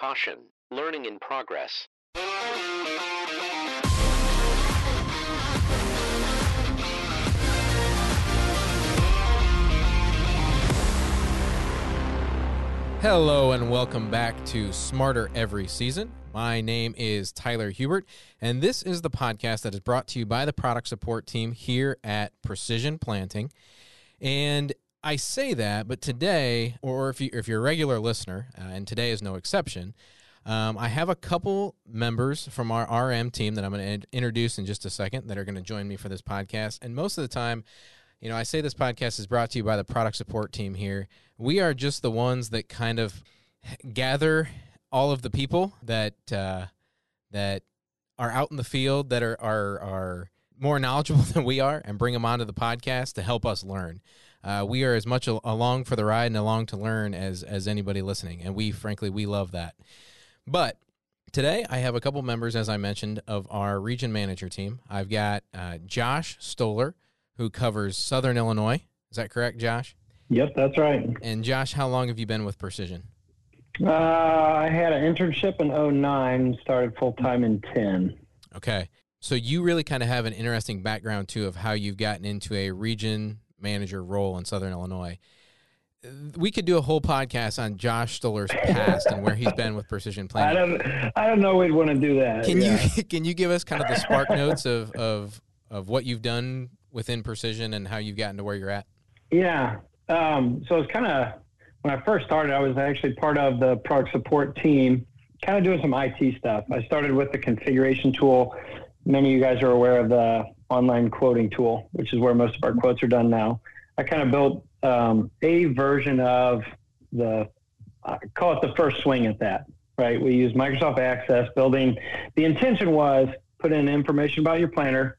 Caution, learning in progress. Hello and welcome back to Smarter Every Season. My name is Tyler Hubert, and this is the podcast that is brought to you by the product support team here at Precision Planting. And I say that, but today, or if, you, if you're a regular listener, uh, and today is no exception, um, I have a couple members from our RM team that I'm going to introduce in just a second that are going to join me for this podcast. And most of the time, you know, I say this podcast is brought to you by the product support team here. We are just the ones that kind of gather all of the people that uh, that are out in the field that are are are more knowledgeable than we are and bring them onto the podcast to help us learn. Uh, we are as much a- along for the ride and along to learn as as anybody listening, and we frankly we love that. But today I have a couple members, as I mentioned, of our region manager team. I've got uh, Josh Stoller who covers Southern Illinois. Is that correct, Josh? Yep, that's right. And Josh, how long have you been with Precision? Uh, I had an internship in 09, started full time in 10. Okay. So you really kind of have an interesting background too of how you've gotten into a region manager role in Southern Illinois. We could do a whole podcast on Josh Stoller's past and where he's been with Precision Planting. I don't, I don't know we'd want to do that. Can yeah. you can you give us kind of the spark notes of, of of what you've done within Precision and how you've gotten to where you're at? Yeah. Um, so it's kind of when I first started, I was actually part of the product support team, kind of doing some IT stuff. I started with the configuration tool. Many of you guys are aware of the online quoting tool, which is where most of our quotes are done now. I kind of built um, a version of the, I call it the first swing at that, right? We use Microsoft Access building. The intention was put in information about your planter,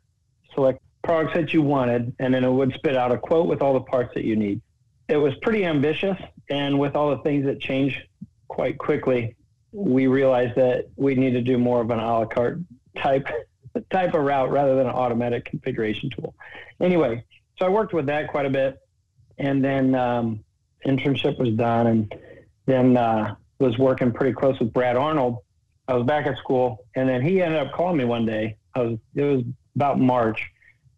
select products that you wanted, and then it would spit out a quote with all the parts that you need. It was pretty ambitious, and with all the things that change quite quickly, we realized that we need to do more of an a la carte type type of route rather than an automatic configuration tool. Anyway, so I worked with that quite a bit, and then um, internship was done, and then uh, was working pretty close with Brad Arnold. I was back at school, and then he ended up calling me one day. I was it was about March,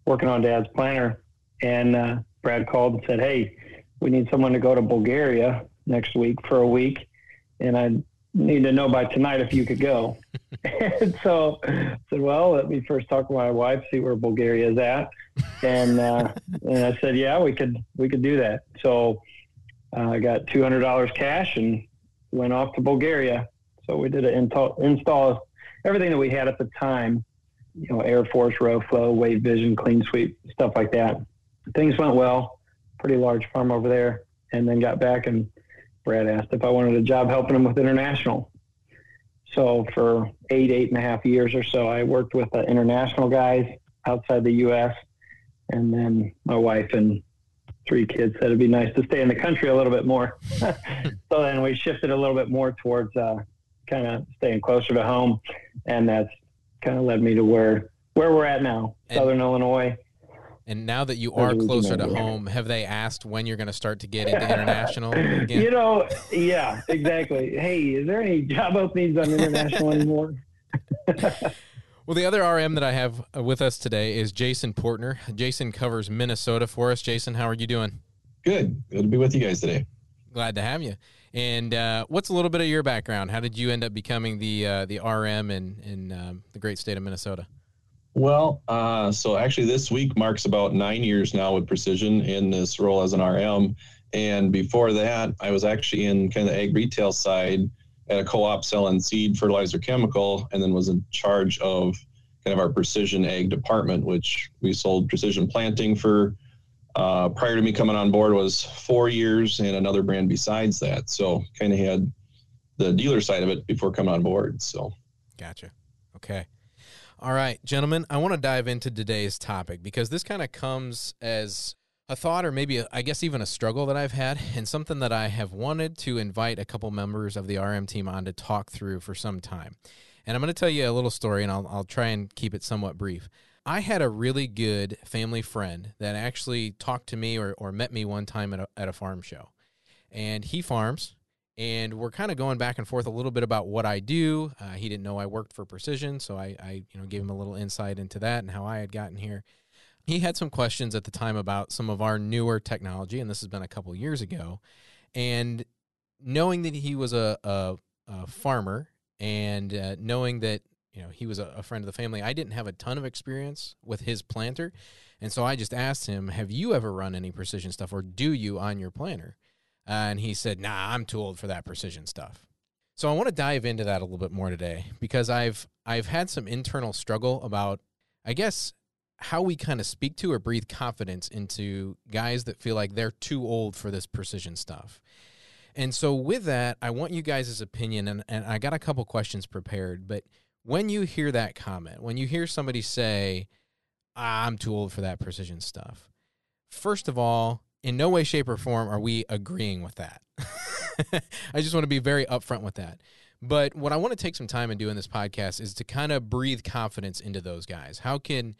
working on Dad's planner, and uh, Brad called and said, "Hey, we need someone to go to Bulgaria next week for a week, and I need to know by tonight if you could go." and so I said, "Well, let me first talk to my wife, see where Bulgaria is at," and uh, and I said, "Yeah, we could we could do that." So uh, I got two hundred dollars cash and went off to Bulgaria. So we did an install, install everything that we had at the time you know, Air Force, Row Flow, Wave Vision, Clean Sweep, stuff like that. Things went well. Pretty large farm over there. And then got back and Brad asked if I wanted a job helping him with international. So for eight, eight and a half years or so, I worked with the international guys outside the U.S. And then my wife and three kids said it'd be nice to stay in the country a little bit more. so then we shifted a little bit more towards uh, kind of staying closer to home. And that's kind of led me to where where we're at now, And- Southern Illinois. And now that you are closer to home, have they asked when you're going to start to get into international again? You know, yeah, exactly. hey, is there any job openings on international anymore? Well, the other RM that I have uh, with us today is Jason Portner. Jason covers Minnesota for us. Jason, how are you doing? Good. Good to be with you guys today. Glad to have you. And uh, what's a little bit of your background? How did you end up becoming the uh, the RM in in um, the great state of Minnesota? Well, uh, so actually, this week marks about nine years now with Precision in this role as an RM. And before that, I was actually in kind of the ag retail side at a co op selling seed, fertilizer, chemical, and then was in charge of kind of our precision ag department, which we sold precision planting for. Uh, prior to me coming on board was four years and another brand besides that. So kind of had the dealer side of it before coming on board. So Gotcha. Okay. All right, gentlemen, I want to dive into today's topic because this kind of comes as a thought or maybe a, I guess even a struggle that I've had and something that I have wanted to invite a couple members of the RM team on to talk through for some time. And I'm going to tell you a little story and I'll, I'll try and keep it somewhat brief. I had a really good family friend that actually talked to me or, or met me one time at a, at a farm show. And he farms and we're kind of going back and forth a little bit about what I do. Uh, he didn't know I worked for Precision, so I, I, you know, gave him a little insight into that and how I had gotten here. He had some questions at the time about some of our newer technology, and this has been a couple years ago. And knowing that he was a, a, a farmer and uh, knowing that you know he was a, a friend of the family, I didn't have a ton of experience with his planter, and so I just asked him, "Have you ever run any precision stuff, or do you on your planter?" And he said, "Nah, I'm too old for that precision stuff." So I want to dive into that a little bit more today because I've I've had some internal struggle about I guess how we kind of speak to or breathe confidence into guys that feel like they're too old for this precision stuff. And so with that, I want you guys' opinion and, and I got a couple questions prepared, but when you hear that comment, when you hear somebody say, I'm too old for that precision stuff, first of all, in no way, shape, or form are we agreeing with that. I just want to be very upfront with that. But what I want to take some time and do in this podcast is to kind of breathe confidence into those guys. How can,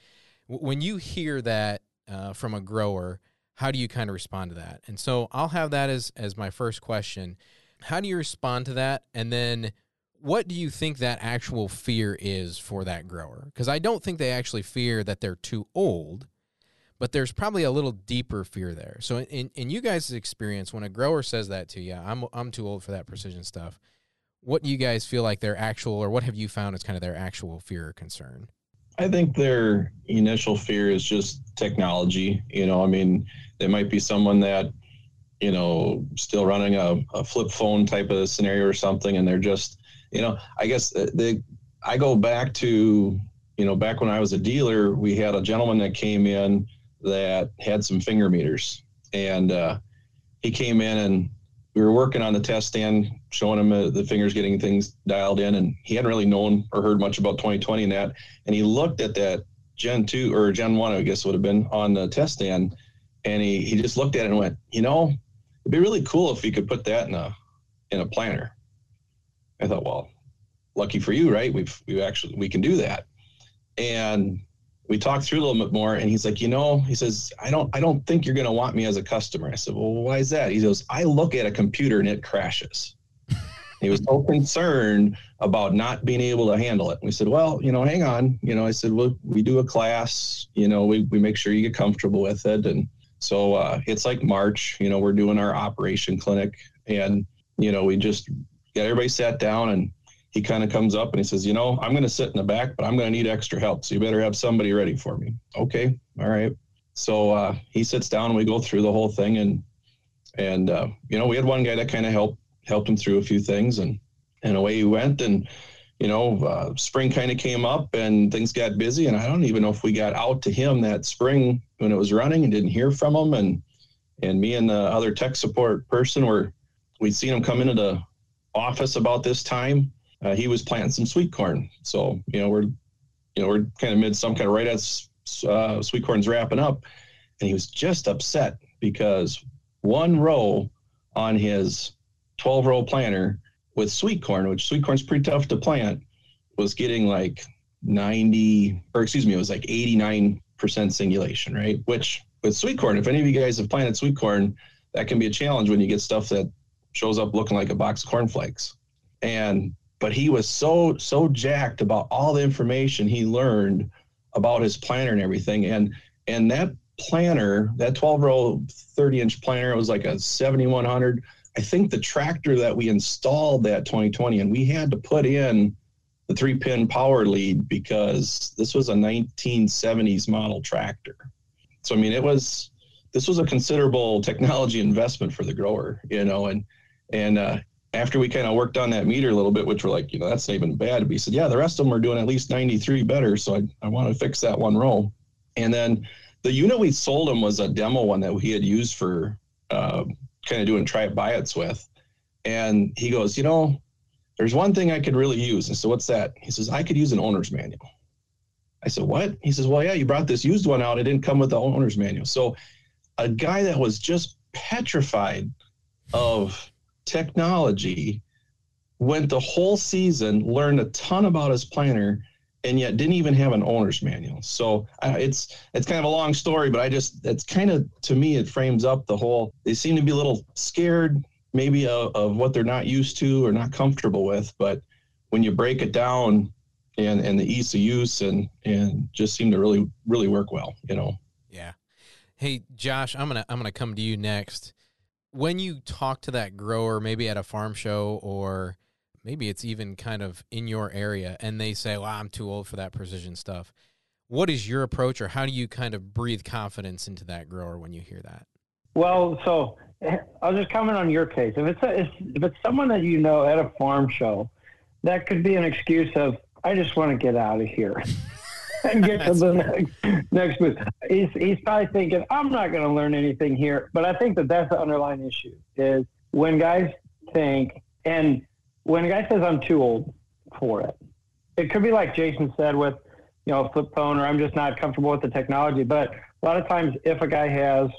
when you hear that uh, from a grower, how do you kind of respond to that? And so I'll have that as as my first question. How do you respond to that? And then what do you think that actual fear is for that grower? Because I don't think they actually fear that they're too old but there's probably a little deeper fear there. So in, in you guys' experience, when a grower says that to you, I'm I'm too old for that precision stuff. What do you guys feel like their actual, or what have you found is kind of their actual fear or concern? I think their initial fear is just technology. You know, I mean, they might be someone that, you know, still running a, a flip phone type of scenario or something, and they're just, you know, I guess uh, they. I go back to, you know, back when I was a dealer, we had a gentleman that came in that had some finger meters, and uh, he came in and we were working on the test stand, showing him uh, the fingers getting things dialed in, and he hadn't really known or heard much about 2020 and that. And he looked at that Gen two or Gen one, I guess would have been on the test stand, and he he just looked at it and went, you know, it'd be really cool if we could put that in a in a planter. I thought, well, lucky for you, right? We've we actually we can do that, and we talked through a little bit more and he's like you know he says i don't i don't think you're going to want me as a customer. I said well why is that? He goes i look at a computer and it crashes. He was so concerned about not being able to handle it. We said well you know hang on. You know i said well we do a class you know we, we make sure you get comfortable with it. And so uh, it's like march you know we're doing our operation clinic and you know we just got everybody sat down and he kind of comes up and he says, You know, I'm going to sit in the back, but I'm going to need extra help. So you better have somebody ready for me. Okay. All right. So uh, he sits down and we go through the whole thing. And, and uh, you know, we had one guy that kind of helped, helped him through a few things and, and away he went. And, you know, uh, spring kind of came up and things got busy. And I don't even know if we got out to him that spring when it was running and didn't hear from him. And, and me and the other tech support person were, we'd seen him come into the office about this time uh, he was planting some sweet corn. So you know we're you know we're kind of mid some kind of right as uh, sweet corn's wrapping up, and he was just upset because one row on his 12 row planter with sweet corn, which sweet corn's pretty tough to plant, was getting like 90 or excuse me, it was like 89 percent singulation, right? Which with sweet corn, if any of you guys have planted sweet corn, that can be a challenge when you get stuff that shows up looking like a box of cornflakes. And but he was so so jacked about all the information he learned about his planter and everything. And and that planter that 12 row 30 inch planter it was like a 7100 i think the tractor that we installed that 2020 and we had to put in the three pin power lead because this was a 1970s model tractor. So i mean it was this was a considerable technology investment for the grower you know and and uh, after we kind of worked on that meter a little bit, which we're like, you know, that's not even bad. We said, yeah, the rest of them are doing at least 93 better. So I, I want to fix that one row. And then the unit we sold him was a demo one that he had used for uh, kind of doing try it buy it's with. And he goes, you know, there's one thing I could really use. And so what's that? He says, I could use an owner's manual. I said, what? He says, well, yeah, you brought this used one out. It didn't come with the owner's manual. So a guy that was just petrified of technology, went the whole season, learned a ton about his planter, and yet didn't even have an owner's manual. So uh, it's it's kind of a long story, but I just it's kind of to me it frames up the whole. They seem to be a little scared maybe of, of what they're not used to or not comfortable with. But when you break it down and, and the ease of use and, and just seem to really, really work well, you know? Yeah. Hey, Josh, I'm to, I'm to come to you next. When you talk to that grower, maybe at a farm show or maybe it's even kind of in your area and they say, well, I'm too old for that precision stuff. What is your approach or how do you kind of breathe confidence into that grower when you hear that? Well, so eh, I'll just comment on your case. If it's a, if it's someone that you know at a farm show, that could be an excuse of I just want to get out of here and get to the next next booth. He's he's probably thinking I'm not going to learn anything here, but I think that that's the underlying issue is when guys think and when a guy says I'm too old for it, it could be like Jason said with you know a flip phone or I'm just not comfortable with the technology. But a lot of times, if a guy has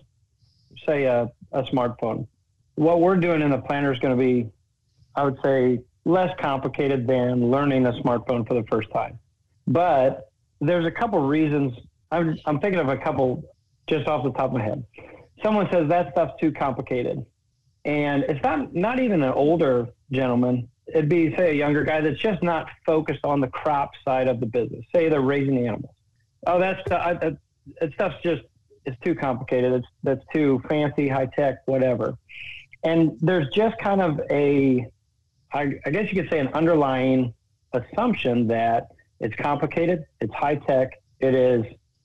say a, a smartphone. What we're doing in the planner is going to be, I would say, less complicated than learning a smartphone for the first time. But there's a couple reasons. I'm, I'm thinking of a couple just off the top of my head. Someone says that stuff's too complicated. And it's not, not even an older gentleman. It'd be, say, a younger guy that's just not focused on the crop side of the business. Say they're raising animals. Oh, that's, uh, that, that stuff's just it's too complicated. It's that's too fancy, high tech, whatever. And there's just kind of a, I, I guess you could say, an underlying assumption that it's complicated, it's high tech, it is.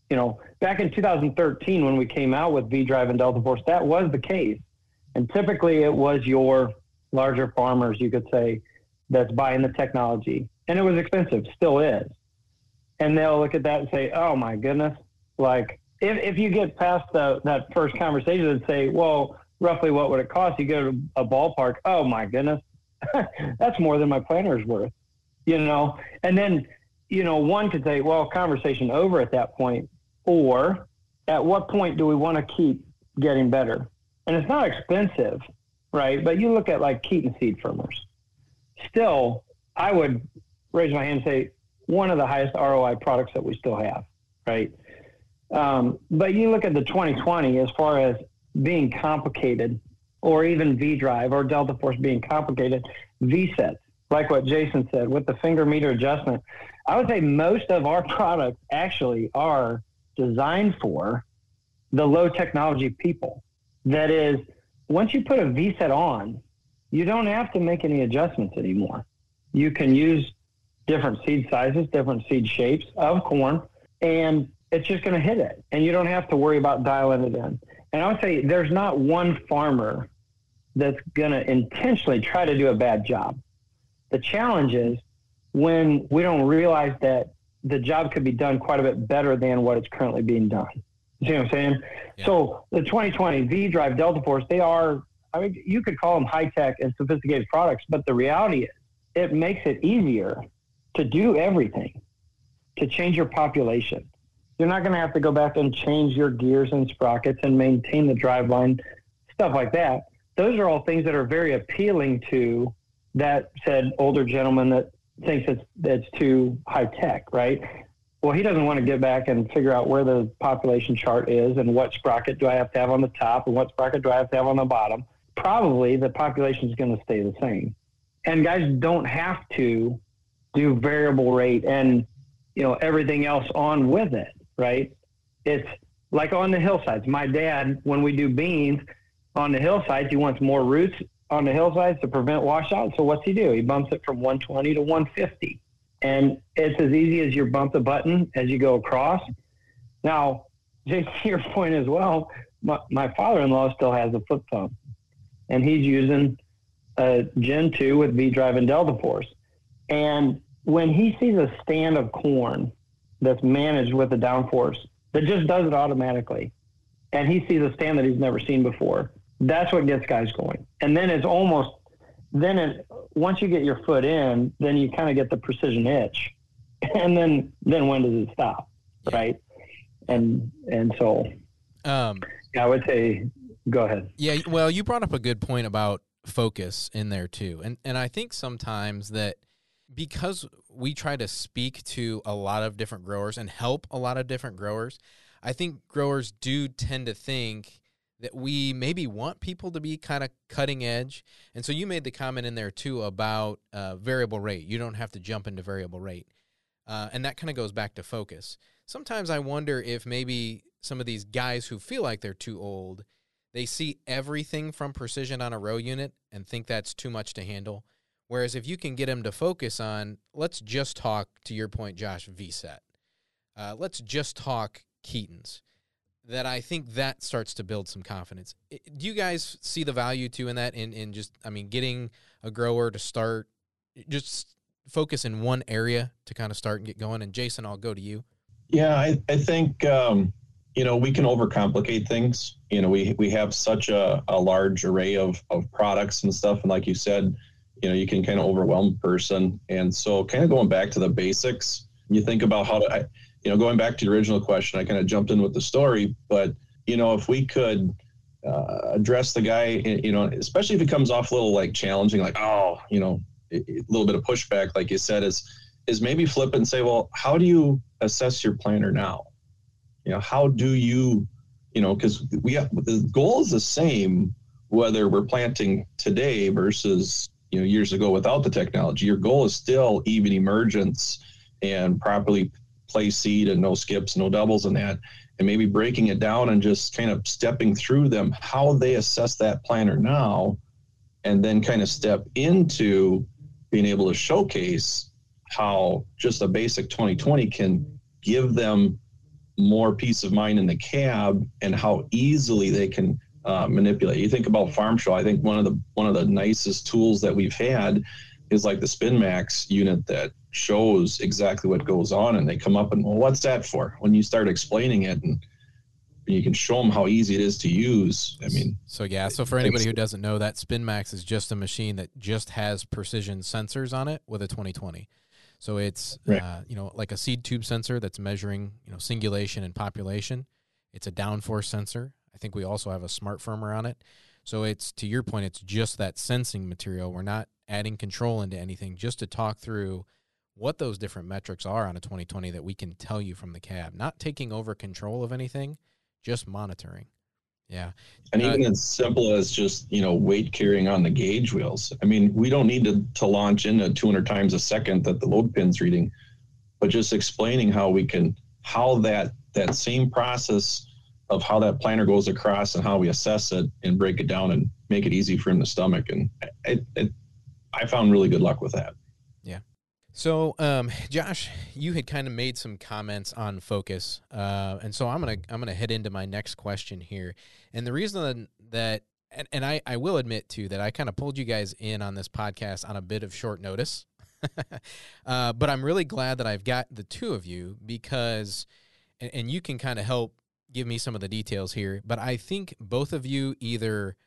You know, back in 2013 when we came out with V Drive and Delta Force, that was the case. And typically, it was your larger farmers, you could say, that's buying the technology, and it was expensive, still is. And they'll look at that and say, "Oh my goodness, like if, if you get past the, that first conversation and say, well, roughly what would it cost? You go to a ballpark. Oh my goodness, that's more than my planter's worth, you know? And then, you know, one could say, well, conversation over at that point, or at what point do we want to keep getting better? And it's not expensive, right? But you look at like Keeton seed firmers. Still, I would raise my hand and say one of the highest ROI products that we still have, right? Um, but you look at the 2020 as far as being complicated, or even V Drive or Delta Force being complicated, V sets, like what Jason said, with the finger meter adjustment. I would say most of our products actually are designed for the low technology people. That is, once you put a V set on, you don't have to make any adjustments anymore. You can use different seed sizes, different seed shapes of corn, and it's just going to hit it, and you don't have to worry about dialing it in. And I would say there's not one farmer that's going to intentionally try to do a bad job. The challenge is when we don't realize that the job could be done quite a bit better than what is currently being done. You see what I'm saying? Yeah. So the 2020 V Drive Delta Force, they are, I mean, you could call them high tech and sophisticated products, but the reality is it makes it easier to do everything, to change your population, you're not going to have to go back and change your gears and sprockets and maintain the driveline, stuff like that. Those are all things that are very appealing to that said older gentleman that thinks it's it's too high tech, right? Well, he doesn't want to get back and figure out where the population chart is and what sprocket do I have to have on the top and what sprocket do I have to have on the bottom. Probably the population is going to stay the same. And guys don't have to do variable rate and you know everything else on with it right? It's like on the hillsides. My dad, when we do beans on the hillsides, he wants more roots on the hillsides to prevent washout. So what's he do? He bumps it from 120 to 150. And it's as easy as you bump the button as you go across. Now, to your point as well, my, my father-in-law still has a foot pump and he's using a Gen 2 with V Drive and Delta Force. And when he sees a stand of corn that's managed with the downforce that just does it automatically. And he sees a stand that he's never seen before. That's what gets guys going. And then it's almost, then it, once you get your foot in, then you kind of get the precision itch. And then, then when does it stop? Right. And, and so, um, I would say, go ahead. Yeah. Well, you brought up a good point about focus in there too. And, and I think sometimes that, because we try to speak to a lot of different growers and help a lot of different growers, I think growers do tend to think that we maybe want people to be kind of cutting edge. And so you made the comment in there too about uh, variable rate. You don't have to jump into variable rate. Uh, and that kind of goes back to focus. Sometimes I wonder if maybe some of these guys who feel like they're too old, they see everything from precision on a row unit and think that's too much to handle. Whereas if you can get them to focus on, let's just talk, to your point, Josh, VSET. Uh, let's just talk Keetons that I think that starts to build some confidence. Do you guys see the value too in that? In in just I mean, getting a grower to start just focus in one area to kind of start and get going. And Jason, I'll go to you. Yeah, I, I think um, you know we can overcomplicate things. You know, we we have such a, a large array of of products and stuff, and like you said, you know, you can kind of overwhelm a person. And so, kind of going back to the basics, you think about how to. I, you know, going back to the original question, I kind of jumped in with the story, but you know, if we could uh, address the guy, you know, especially if it comes off a little like challenging, like oh, you know, a little bit of pushback, like you said, is is maybe flip and say, well, how do you assess your planter now? You know, how do you, you know, because we have, the goal is the same whether we're planting today versus you know years ago without the technology. Your goal is still even emergence and properly play seed and no skips, no doubles and that, and maybe breaking it down and just kind of stepping through them, how they assess that planter now, and then kind of step into being able to showcase how just a basic 2020 can give them more peace of mind in the cab and how easily they can uh, manipulate. You think about Farm Show. I think one of the one of the nicest tools that we've had is like the Spin Max unit that shows exactly what goes on and they come up and well what's that for? When you start explaining it and you can show them how easy it is to use i mean so yeah so for anybody who doesn't know that spinmax is just a machine that just has precision sensors on it with a 2020 so it's right. uh, you know like a seed tube sensor that's measuring you know singulation and population. It's a downforce sensor. I think we also have a smart firmer on it. So it's to your point it's just that sensing material. We're not adding control into anything just to talk through what those different metrics are on a 2020 that we can tell you from the cab, not taking over control of anything, just monitoring. Yeah. And even uh, as simple as just, you know, weight carrying on the gauge wheels. I mean, we don't need to, to launch into 200 times a second that the load pin's reading, but just explaining how we can, how that, that same process of how that planner goes across and how we assess it and break it down and make it easy for him to stomach. And it, it, I found really good luck with that. So, um, Josh, you had kind of made some comments on focus, uh, and so I'm gonna I'm gonna head into my next question here. And the reason that, and, and I I will admit too that I kind of pulled you guys in on this podcast on a bit of short notice, uh, but I'm really glad that I've got the two of you because, and, and you can kind of help give me some of the details here. But I think both of you either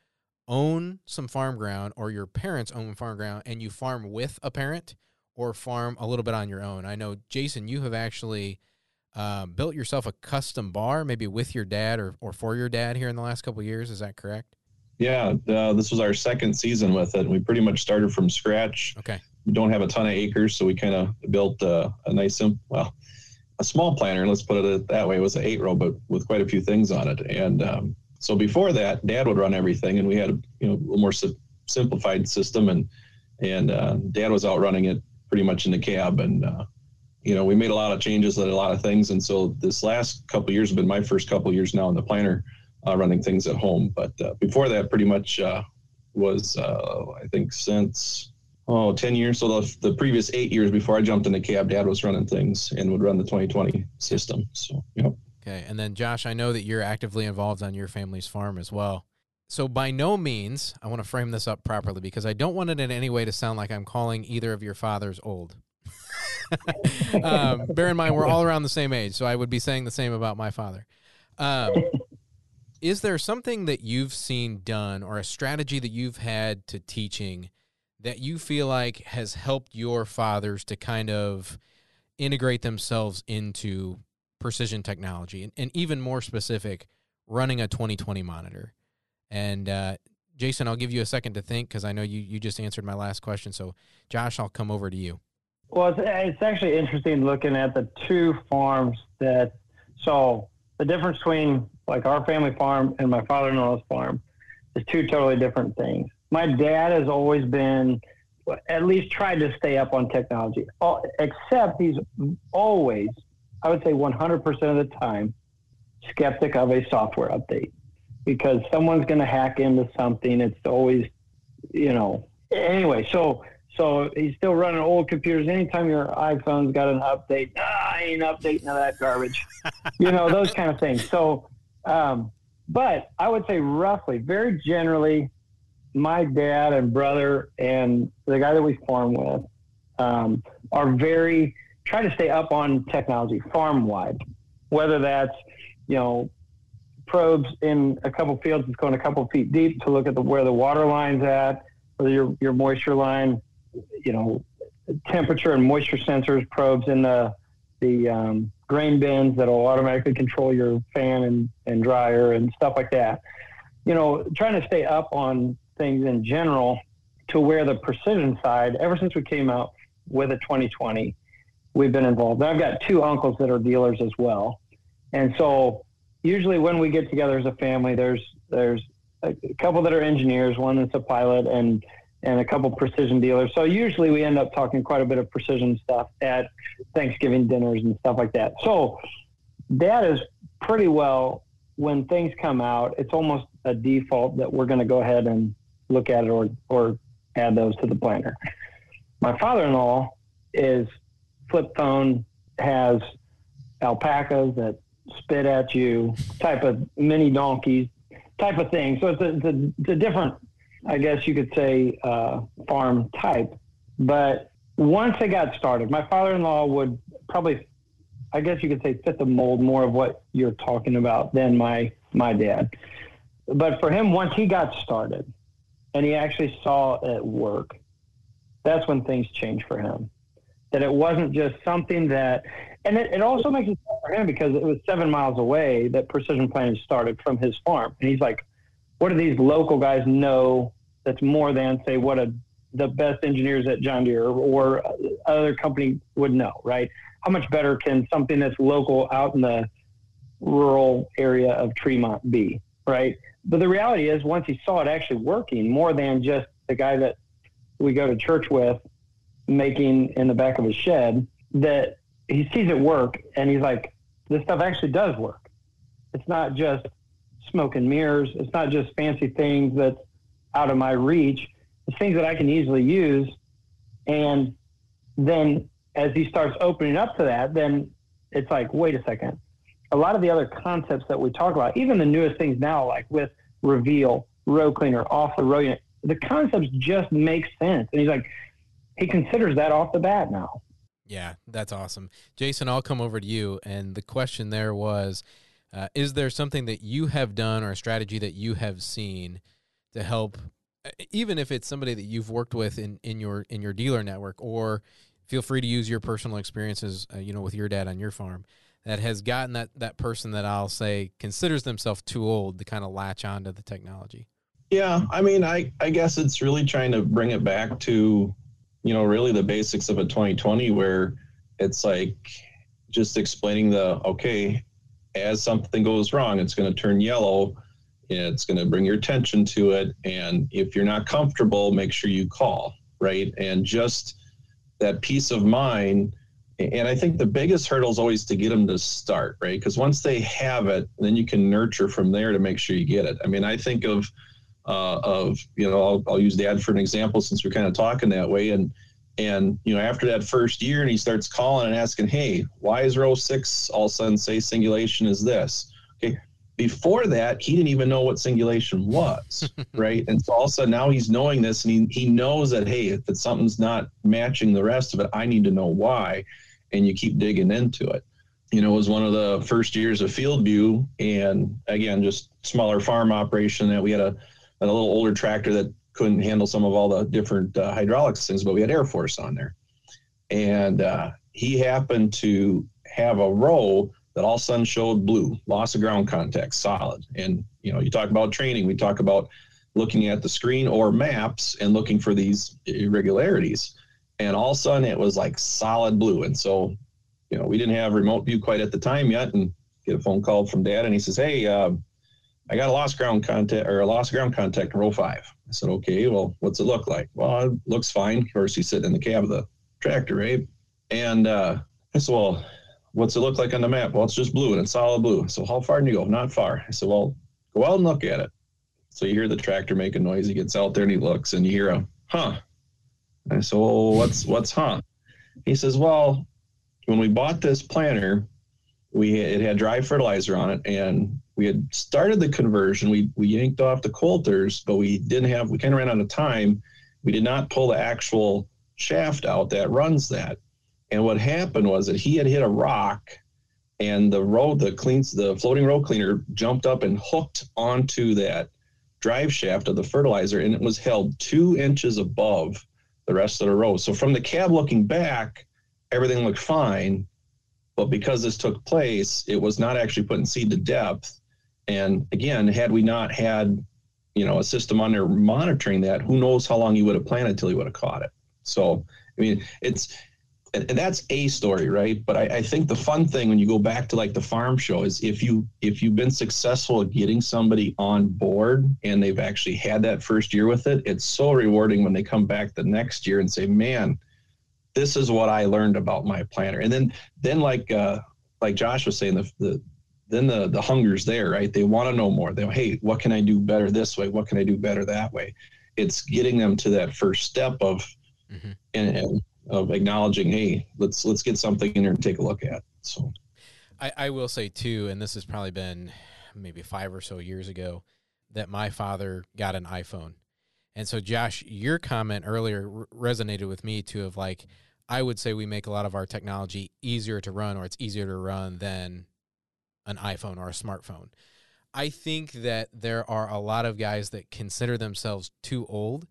own some farm ground or your parents own farm ground, and you farm with a parent or farm a little bit on your own. I know, Jason, you have actually um, built yourself a custom bar, maybe with your dad or, or for your dad here in the last couple years. Is that correct? Yeah, uh, this was our second season with it. We pretty much started from scratch. Okay. We don't have a ton of acres, so we kind of built a, a nice, well, a small planter. Let's put it that way. It was an eight row, but with quite a few things on it. And um, so before that, Dad would run everything, and we had a you know a more simplified system, and and uh, Dad was out running it pretty much in the cab. And, uh, you know, we made a lot of changes at a lot of things. And so this last couple years have been my first couple years now in the planter, uh, running things at home. But uh, before that, pretty much uh, was, uh, I think, since, oh, 10 years. So the, the previous eight years before I jumped in the cab, dad was running things and would run the 2020 system. So, yep. Okay. And then, Josh, I know that you're actively involved on your family's farm as well. So, by no means, I want to frame this up properly because I don't want it in any way to sound like I'm calling either of your fathers old. um, bear in mind, we're all around the same age, so I would be saying the same about my father. Um, is there something that you've seen done or a strategy that you've had to teaching that you feel like has helped your fathers to kind of integrate themselves into precision technology and, and even more specific, running a 2020 monitor? And uh, Jason, I'll give you a second to think because I know you, you just answered my last question. So, Josh, I'll come over to you. Well, it's, it's actually interesting looking at the two farms that. So, the difference between like our family farm and my father-in-law's farm, is two totally different things. My dad has always been, at least tried to stay up on technology, except he's always, I would say 100% of the time, skeptic of a software update because someone's going to hack into something. It's always, you know, anyway. So, so he's still running old computers. Anytime your iPhone's got an update, ah, I ain't updating that garbage, you know, those kind of things. So, um, but I would say roughly, very generally, my dad and brother and the guy that we farm with um, are very try to stay up on technology farm wide, whether that's you know probes in a couple fields that's going a couple feet deep to look at the where the water line's at, whether your your moisture line, you know, temperature and moisture sensors probes in the the um, grain bins that'll automatically control your fan and, and dryer and stuff like that. You know, trying to stay up on things in general to where the precision side, ever since we came out with a 2020, we've been involved. I've got two uncles that are dealers as well. And so usually when we get together as a family, there's, there's a couple that are engineers, one that's a pilot and, and a couple precision dealers. So usually we end up talking quite a bit of precision stuff at Thanksgiving dinners and stuff like that. So that is pretty well when things come out, it's almost a default that we're going to go ahead and look at it or, or add those to the planner. My father-in-law is flip phone, has alpacas that spit at you, type of mini donkeys, type of thing. So it's a, it's a, it's a different, I guess you could say, uh, farm type. But once it got started, my father-in-law would probably, I guess you could say, fit the mold more of what you're talking about than my my dad. But for him, once he got started, and he actually saw it work, that's when things changed for him. That it wasn't just something that, and it, it also makes it for him because it was seven miles away that precision planting started from his farm. And he's like, what do these local guys know that's more than, say, what a, the best engineers at John Deere or other company would know, right? How much better can something that's local out in the rural area of Tremont be, right? But the reality is, once he saw it actually working, more than just the guy that we go to church with making in the back of his shed, that he sees it work and he's like, this stuff actually does work. It's not just smoke and mirrors. It's not just fancy things that's out of my reach. It's things that I can easily use. And then as he starts opening up to that, then it's like, wait a second a lot of the other concepts that we talk about, even the newest things now, like with reveal, row cleaner, off the row unit, the concepts just make sense. And he's like, he considers that off the bat now. Yeah, that's awesome. Jason, I'll come over to you. And the question there was uh, Is there something that you have done or a strategy that you have seen to help, even if it's somebody that you've worked with in, in your in your dealer network, or feel free to use your personal experiences, uh, you know, with your dad on your farm that has gotten that that person that I'll say considers themselves too old to kind of latch onto the technology? Yeah, I mean, I I guess it's really trying to bring it back to, you know, really the basics of a 2020 where it's like just explaining the okay, as something goes wrong, it's going to turn yellow. It's going to bring your attention to it, and if you're not comfortable, make sure you call, right? And just that peace of mind and I think the biggest hurdle is always to get them to start, right? Because once they have it, then you can nurture from there to make sure you get it. I mean, I think of uh, of you know, I'll, I'll use Dad for an example since we're kind of talking that way, and and you know, after that first year, and he starts calling and asking, "Hey, why is row six all of a sudden say singulation is this?" Okay, before that, he didn't even know what singulation was, right? And so all of a sudden now he's knowing this and he, he knows that, hey, if it's something's not matching the rest of it, I need to know why. And you keep digging into it. You know, it was one of the first years of field view. and again, just smaller farm operation that we had a, a little older tractor that couldn't handle some of all the different uh, hydraulics things, but we had Air Force on there. And uh, he happened to have a row that all of a sudden showed blue, loss of ground contact, solid. And you know, you talk about training, we talk about looking at the screen or maps and looking for these irregularities. And all of a sudden it was like solid blue. And so, you know, we didn't have remote view quite at the time yet. And get a phone call from dad, and he says, "Hey, uh, I got a lost ground contact or a lost ground contact in row five. I said, "Okay, well, what's it look like?" Well, it looks fine. Of course, he's sitting in the cab of the tractor, right? And uh, I said, "Well, what's it look like on the map?" Well, it's just blue and it's solid blue. So how far do you go? Not far. I said, "Well, go out and look at it." So you hear the tractor make a noise. He gets out there and he looks, and you hear a huh. I said, "Well, what's what's huh?" He says, "Well, when we bought this planter, we it had dry fertilizer on it, and we had started the conversion. We we yanked off the coulters, but we didn't have. We kind of ran out of time. We did not pull the actual shaft out that runs that. And what happened was that he had hit a rock, and the road, the cleans, the floating road cleaner jumped up and hooked onto that drive shaft of the fertilizer, and it was held two inches above the rest of the road. So from the cab looking back, everything looked fine. But because this took place, it was not actually putting seed to depth. And again, had we not had, you know, a system on there monitoring that, who knows how long he would have planted till he would have caught it. So, I mean, it's and, that's a story, right? But I, I, think the fun thing when you go back to like the farm show is if you if you've been successful at getting somebody on board and they've actually had that first year with it, it's so rewarding when they come back the next year and say, "Man, this is what I learned about my planter." And then then like uh, like Josh was saying, the, the then the the hunger's there, right? They want to know more. They hey, what can I do better this way? What can I do better that way? It's getting them to that first step of mm-hmm. and, and of acknowledging, hey, let's let's get something in here and take a look at. So, I, I will say too, and this has probably been maybe five or so years ago, that my father got an iPhone, and so Josh, your comment earlier resonated with me too. Of like, I would say we make a lot of our technology easier to run, or it's easier to run than an iPhone or a smartphone. I think that there are a lot of guys that consider themselves too old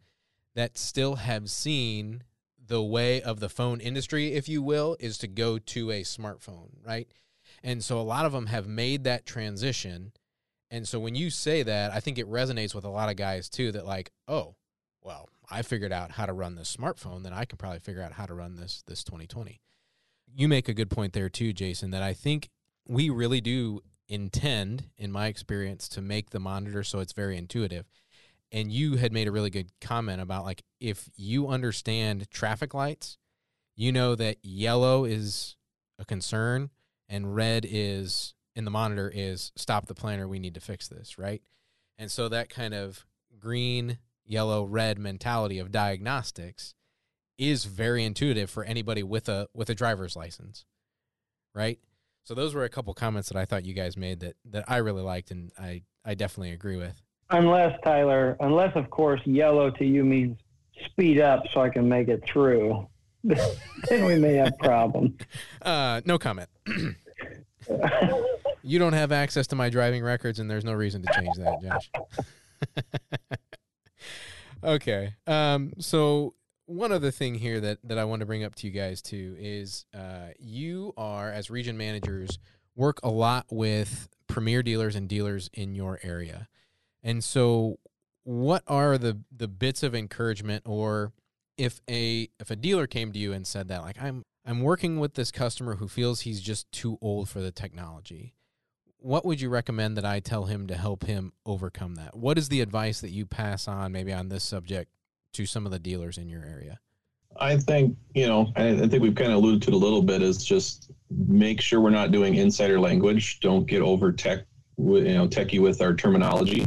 that still have seen the way of the phone industry, if you will, is to go to a smartphone, right? And so a lot of them have made that transition. And so when you say that, I think it resonates with a lot of guys too that like, oh, well, I figured out how to run this smartphone, then I can probably figure out how to run this this 2020. You make a good point there too, Jason, that I think we really do intend, in my experience, to make the monitor so it's very intuitive and you had made a really good comment about like if you understand traffic lights, you know that yellow is a concern and red is in the monitor is stop the planner, we need to fix this, right? And so that kind of green, yellow, red mentality of diagnostics is very intuitive for anybody with a with a driver's license. Right? So those were a couple comments that I thought you guys made that that I really liked and I I definitely agree with. Unless Tyler, unless of course yellow to you means speed up so I can make it through, then we may have problems. Uh, no comment. you don't have access to my driving records, and there's no reason to change that, Josh. okay. Um, so one other thing here that that I want to bring up to you guys too is uh, you are as region managers work a lot with premier dealers and dealers in your area. And so what are the the bits of encouragement or if a if a dealer came to you and said that like I'm I'm working with this customer who feels he's just too old for the technology. What would you recommend that I tell him to help him overcome that? What is the advice that you pass on maybe on this subject to some of the dealers in your area? I think, you know, I, I think we've kind of alluded to it a little bit is just make sure we're not doing insider language. Don't get over tech, you know, techie with our terminology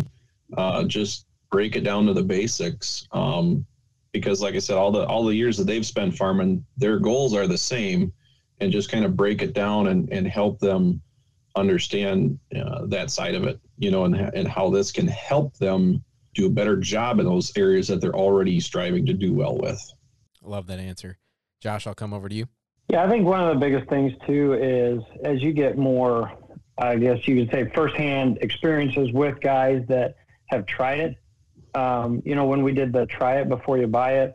uh, just break it down to the basics. Um, because, like I said, all the all the years that they've spent farming, their goals are the same, and just kind of break it down and, and help them understand uh, that side of it, you know, and and how this can help them do a better job in those areas that they're already striving to do well with. I love that answer, Josh. I'll come over to you. Yeah, I think one of the biggest things too is as you get more, I guess you could say, firsthand experiences with guys that have tried it. Um, you know, when we did the try it before you buy it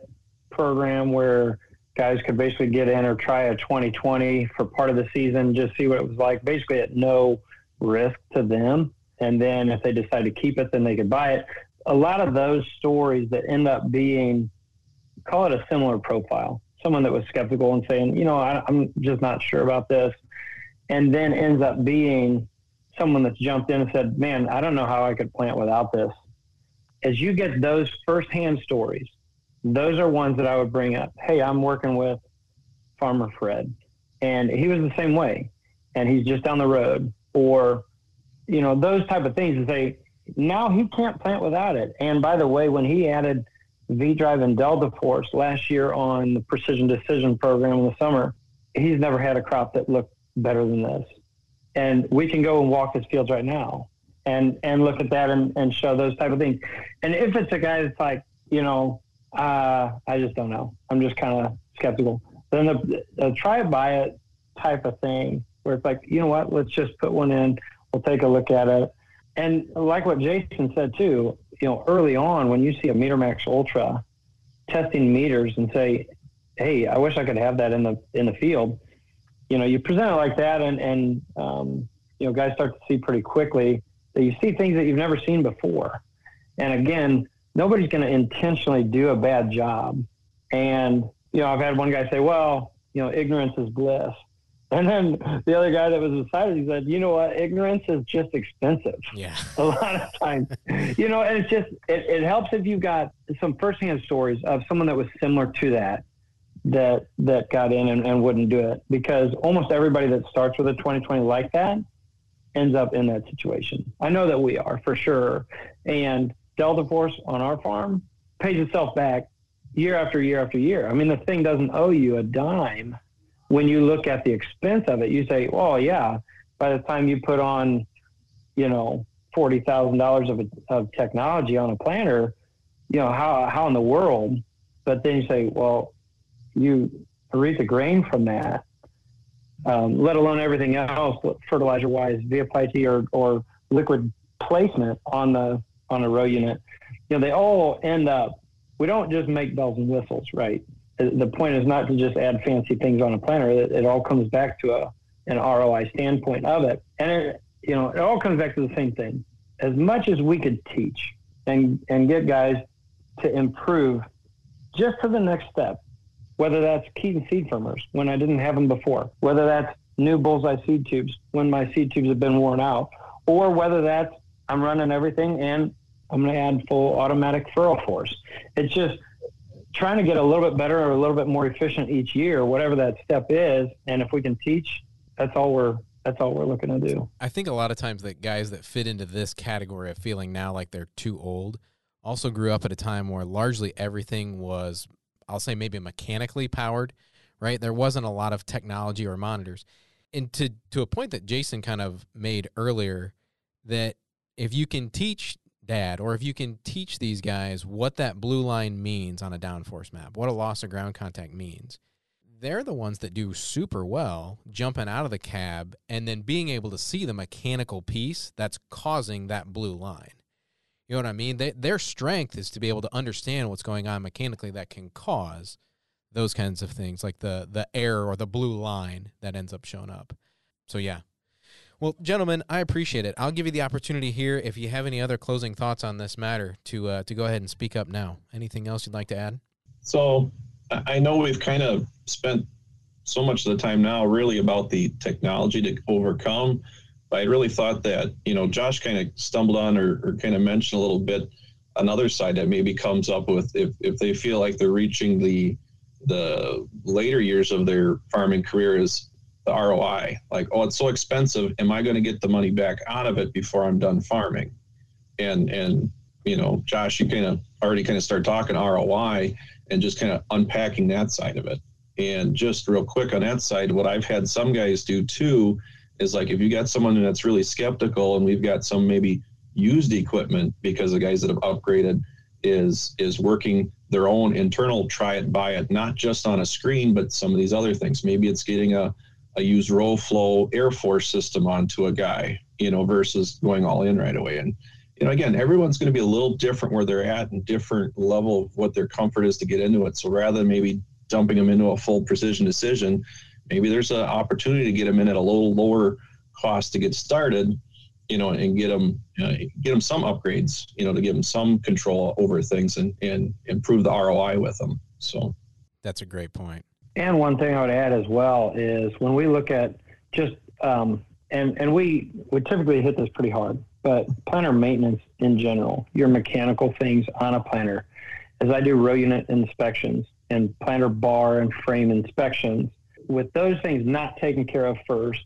program where guys could basically get in or try a 2020 for part of the season, just see what it was like, basically at no risk to them. And then if they decide to keep it, then they could buy it. A lot of those stories that end up being, call it a similar profile, someone that was skeptical and saying, you know, I, I'm just not sure about this, and then ends up being someone that's jumped in and said, "Man, I don't know how I could plant without this." As you get those firsthand stories, those are ones that I would bring up. Hey, I'm working with Farmer Fred, and he was the same way, and he's just down the road, or you know those type of things. And say now he can't plant without it. And by the way, when he added V Drive and Delta Force last year on the Precision Decision program in the summer, he's never had a crop that looked better than this. And we can go and walk his fields right now and and look at that and, and show those type of things. And if it's a guy that's like, you know, uh, I just don't know. I'm just kind of skeptical. Then the, the try buy it type of thing where it's like, you know what, let's just put one in. We'll take a look at it. And like what Jason said too, you know, early on when you see a MeterMax Ultra testing meters and say, "Hey, I wish I could have that in the in the field," you know, you present it like that, and and um, you know, guys start to see pretty quickly that you see things that you've never seen before. And again, nobody's going to intentionally do a bad job. And you know, I've had one guy say, "Well, you know, ignorance is bliss." And then the other guy that was beside us, he said, "You know what? Ignorance is just expensive. Yeah, a lot of times, you know, and it's just it, it helps if you've got some firsthand stories of someone that was similar to that, that that got in and, and wouldn't do it because almost everybody that starts with a 2020 like that ends up in that situation. I know that we are for sure, and Delta Force on our farm pays itself back year after year after year. I mean, the thing doesn't owe you a dime when you look at the expense of it, you say, well, yeah, by the time you put on, you know, forty thousand dollars of of technology on a planter, you know, how how in the world? But then you say, well, you reap the grain from that, um, let alone everything else, fertilizer wise, via VFIT or or liquid placement on the on a row unit. You know, they all end up. We don't just make bells and whistles, right? The point is not to just add fancy things on a planter. It, it all comes back to a an ROI standpoint of it, and it, you know it all comes back to the same thing. As much as we could teach and and get guys to improve just to the next step, whether that's Keeton seed firmers when I didn't have them before, whether that's new bullseye seed tubes when my seed tubes have been worn out, or whether that's I'm running everything and I'm going to add full automatic furrow force. It's just trying to get a little bit better or a little bit more efficient each year, whatever that step is. And if we can teach, that's all we're that's all we're looking to do. I think a lot of times that guys that fit into this category of feeling now like they're too old also grew up at a time where largely everything was I'll say maybe mechanically powered, right? There wasn't a lot of technology or monitors. And to to a point that Jason kind of made earlier that if you can teach dad, or if you can teach these guys what that blue line means on a downforce map, what a loss of ground contact means, they're the ones that do super well jumping out of the cab and then being able to see the mechanical piece that's causing that blue line. You know what I mean? They, their strength is to be able to understand what's going on mechanically that can cause those kinds of things, like the the error or the blue line that ends up showing up. So yeah, well, gentlemen, I appreciate it. I'll give you the opportunity here if you have any other closing thoughts on this matter to uh, to go ahead and speak up now. Anything else you'd like to add? So, I know we've kind of spent so much of the time now really about the technology to overcome. I really thought that you know Josh kind of stumbled on or, or kind of mentioned a little bit another side that maybe comes up with if if they feel like they're reaching the the later years of their farming career is the ROI. Like, oh, it's so expensive. Am I going to get the money back out of it before I'm done farming? And and you know, Josh, you kind of already kind of start talking ROI and just kind of unpacking that side of it. And just real quick on that side, what I've had some guys do too is like if you got someone that's really skeptical, and we've got some maybe used equipment because the guys that have upgraded is is working their own internal try it buy it not just on a screen but some of these other things maybe it's getting a a use roll flow air force system onto a guy, you know, versus going all in right away. And, you know, again, everyone's going to be a little different where they're at and different level of what their comfort is to get into it. So rather than maybe dumping them into a full precision decision, maybe there's an opportunity to get them in at a little lower cost to get started, you know, and get them, uh, get them some upgrades, you know, to give them some control over things and, and improve the ROI with them. So that's a great point. And one thing I would add as well is when we look at just um, and and we would typically hit this pretty hard, but planter maintenance in general, your mechanical things on a planter, as I do row unit inspections and planter bar and frame inspections, with those things not taken care of first,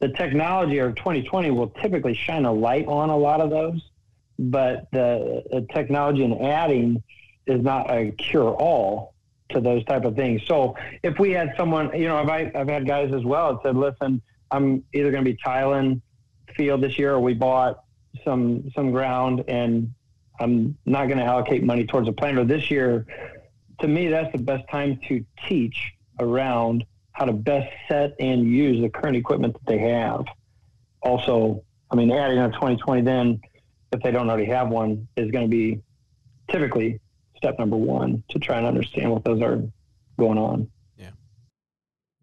the technology of 2020 will typically shine a light on a lot of those, but the, the technology in adding is not a cure all to those type of things. So if we had someone, you know, I've, I've had guys as well that said, listen, I'm either going to be tiling field this year or we bought some, some ground and I'm not going to allocate money towards a planter this year. To me, that's the best time to teach around how to best set and use the current equipment that they have. Also, I mean, adding a 2020 then, if they don't already have one, is going to be typically step number one to try and understand what those are going on. Yeah.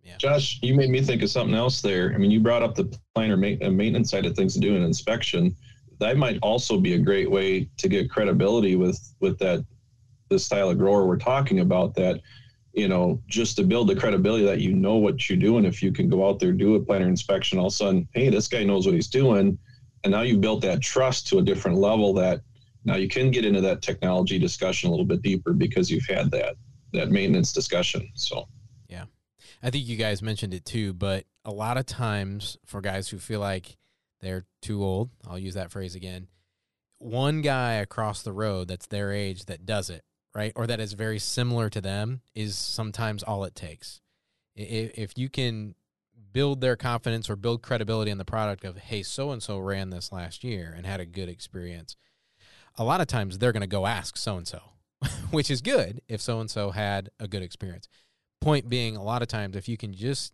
Yeah. Josh, you made me think of something else there. I mean, you brought up the planter ma- uh, maintenance side of things to do an inspection. That might also be a great way to get credibility with with that the style of grower we're talking about. That you know, just to build the credibility that you know what you're doing. If you can go out there, do a planter inspection, all of a sudden, hey, this guy knows what he's doing, and now you've built that trust to a different level that now you can get into that technology discussion a little bit deeper because you've had that that maintenance discussion. So yeah, I think you guys mentioned it too, but a lot of times for guys who feel like they're too old, I'll use that phrase again. One guy across the road that's their age that does it right, or that is very similar to them is sometimes all it takes. If you can build their confidence or build credibility in the product of hey so and so ran this last year and had a good experience a lot of times they're going to go ask so and so, which is good if so and so had a good experience. Point being, a lot of times if you can just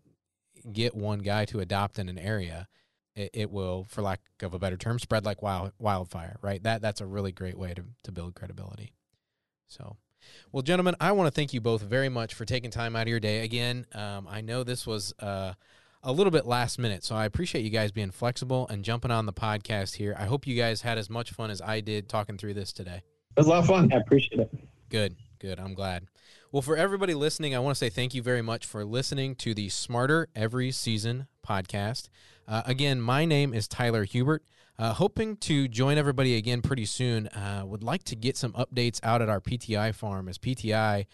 get one guy to adopt in an area, it, it will, for lack of a better term, spread like wild, wildfire. Right? That that's a really great way to to build credibility. So. Well, gentlemen, I want to thank you both very much for taking time out of your day. Again, um, I know this was uh, a little bit last minute. So I appreciate you guys being flexible and jumping on the podcast here. I hope you guys had as much fun as I did talking through this today. It was a lot of fun. I appreciate it. Good, good. I'm glad. Well, for everybody listening, I want to say thank you very much for listening to the Smarter Every Season podcast. Uh, again, my name is Tyler Hubert. Uh, hoping to join everybody again pretty soon. Uh, would like to get some updates out at our PTI farm as PTI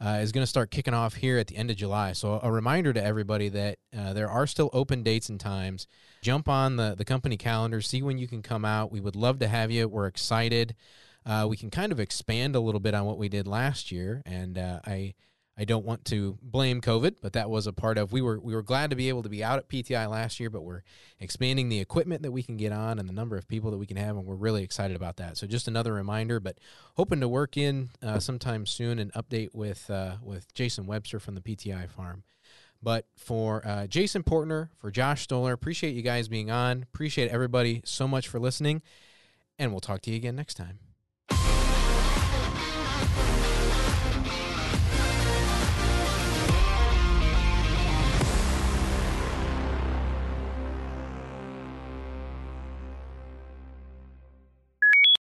uh, is going to start kicking off here at the end of July. So a reminder to everybody that uh, there are still open dates and times. Jump on the the company calendar, see when you can come out. We would love to have you. We're excited. Uh, we can kind of expand a little bit on what we did last year, and uh, I I don't want to blame COVID, but that was a part of. We were we were glad to be able to be out at PTI last year, but we're expanding the equipment that we can get on and the number of people that we can have, and we're really excited about that. So just another reminder, but hoping to work in uh, sometime soon an update with uh, with Jason Webster from the PTI farm. But for uh, Jason Portner, for Josh Stoller, appreciate you guys being on. Appreciate everybody so much for listening, and we'll talk to you again next time.